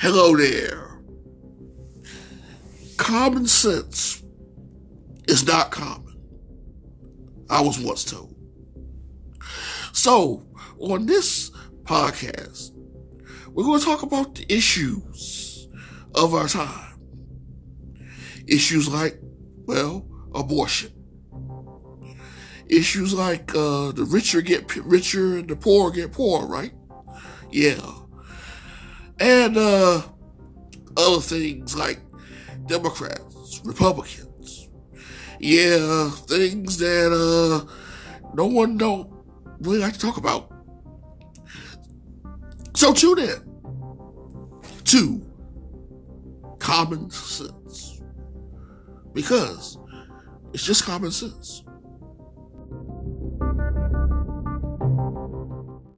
Hello there. Common sense is not common. I was once told. So, on this podcast, we're going to talk about the issues of our time. Issues like, well, abortion. Issues like uh, the richer get richer and the poor get poor, right? Yeah. And uh, other things like Democrats, Republicans. Yeah, things that uh, no one don't really like to talk about. So tune in to Common Sense because it's just common sense.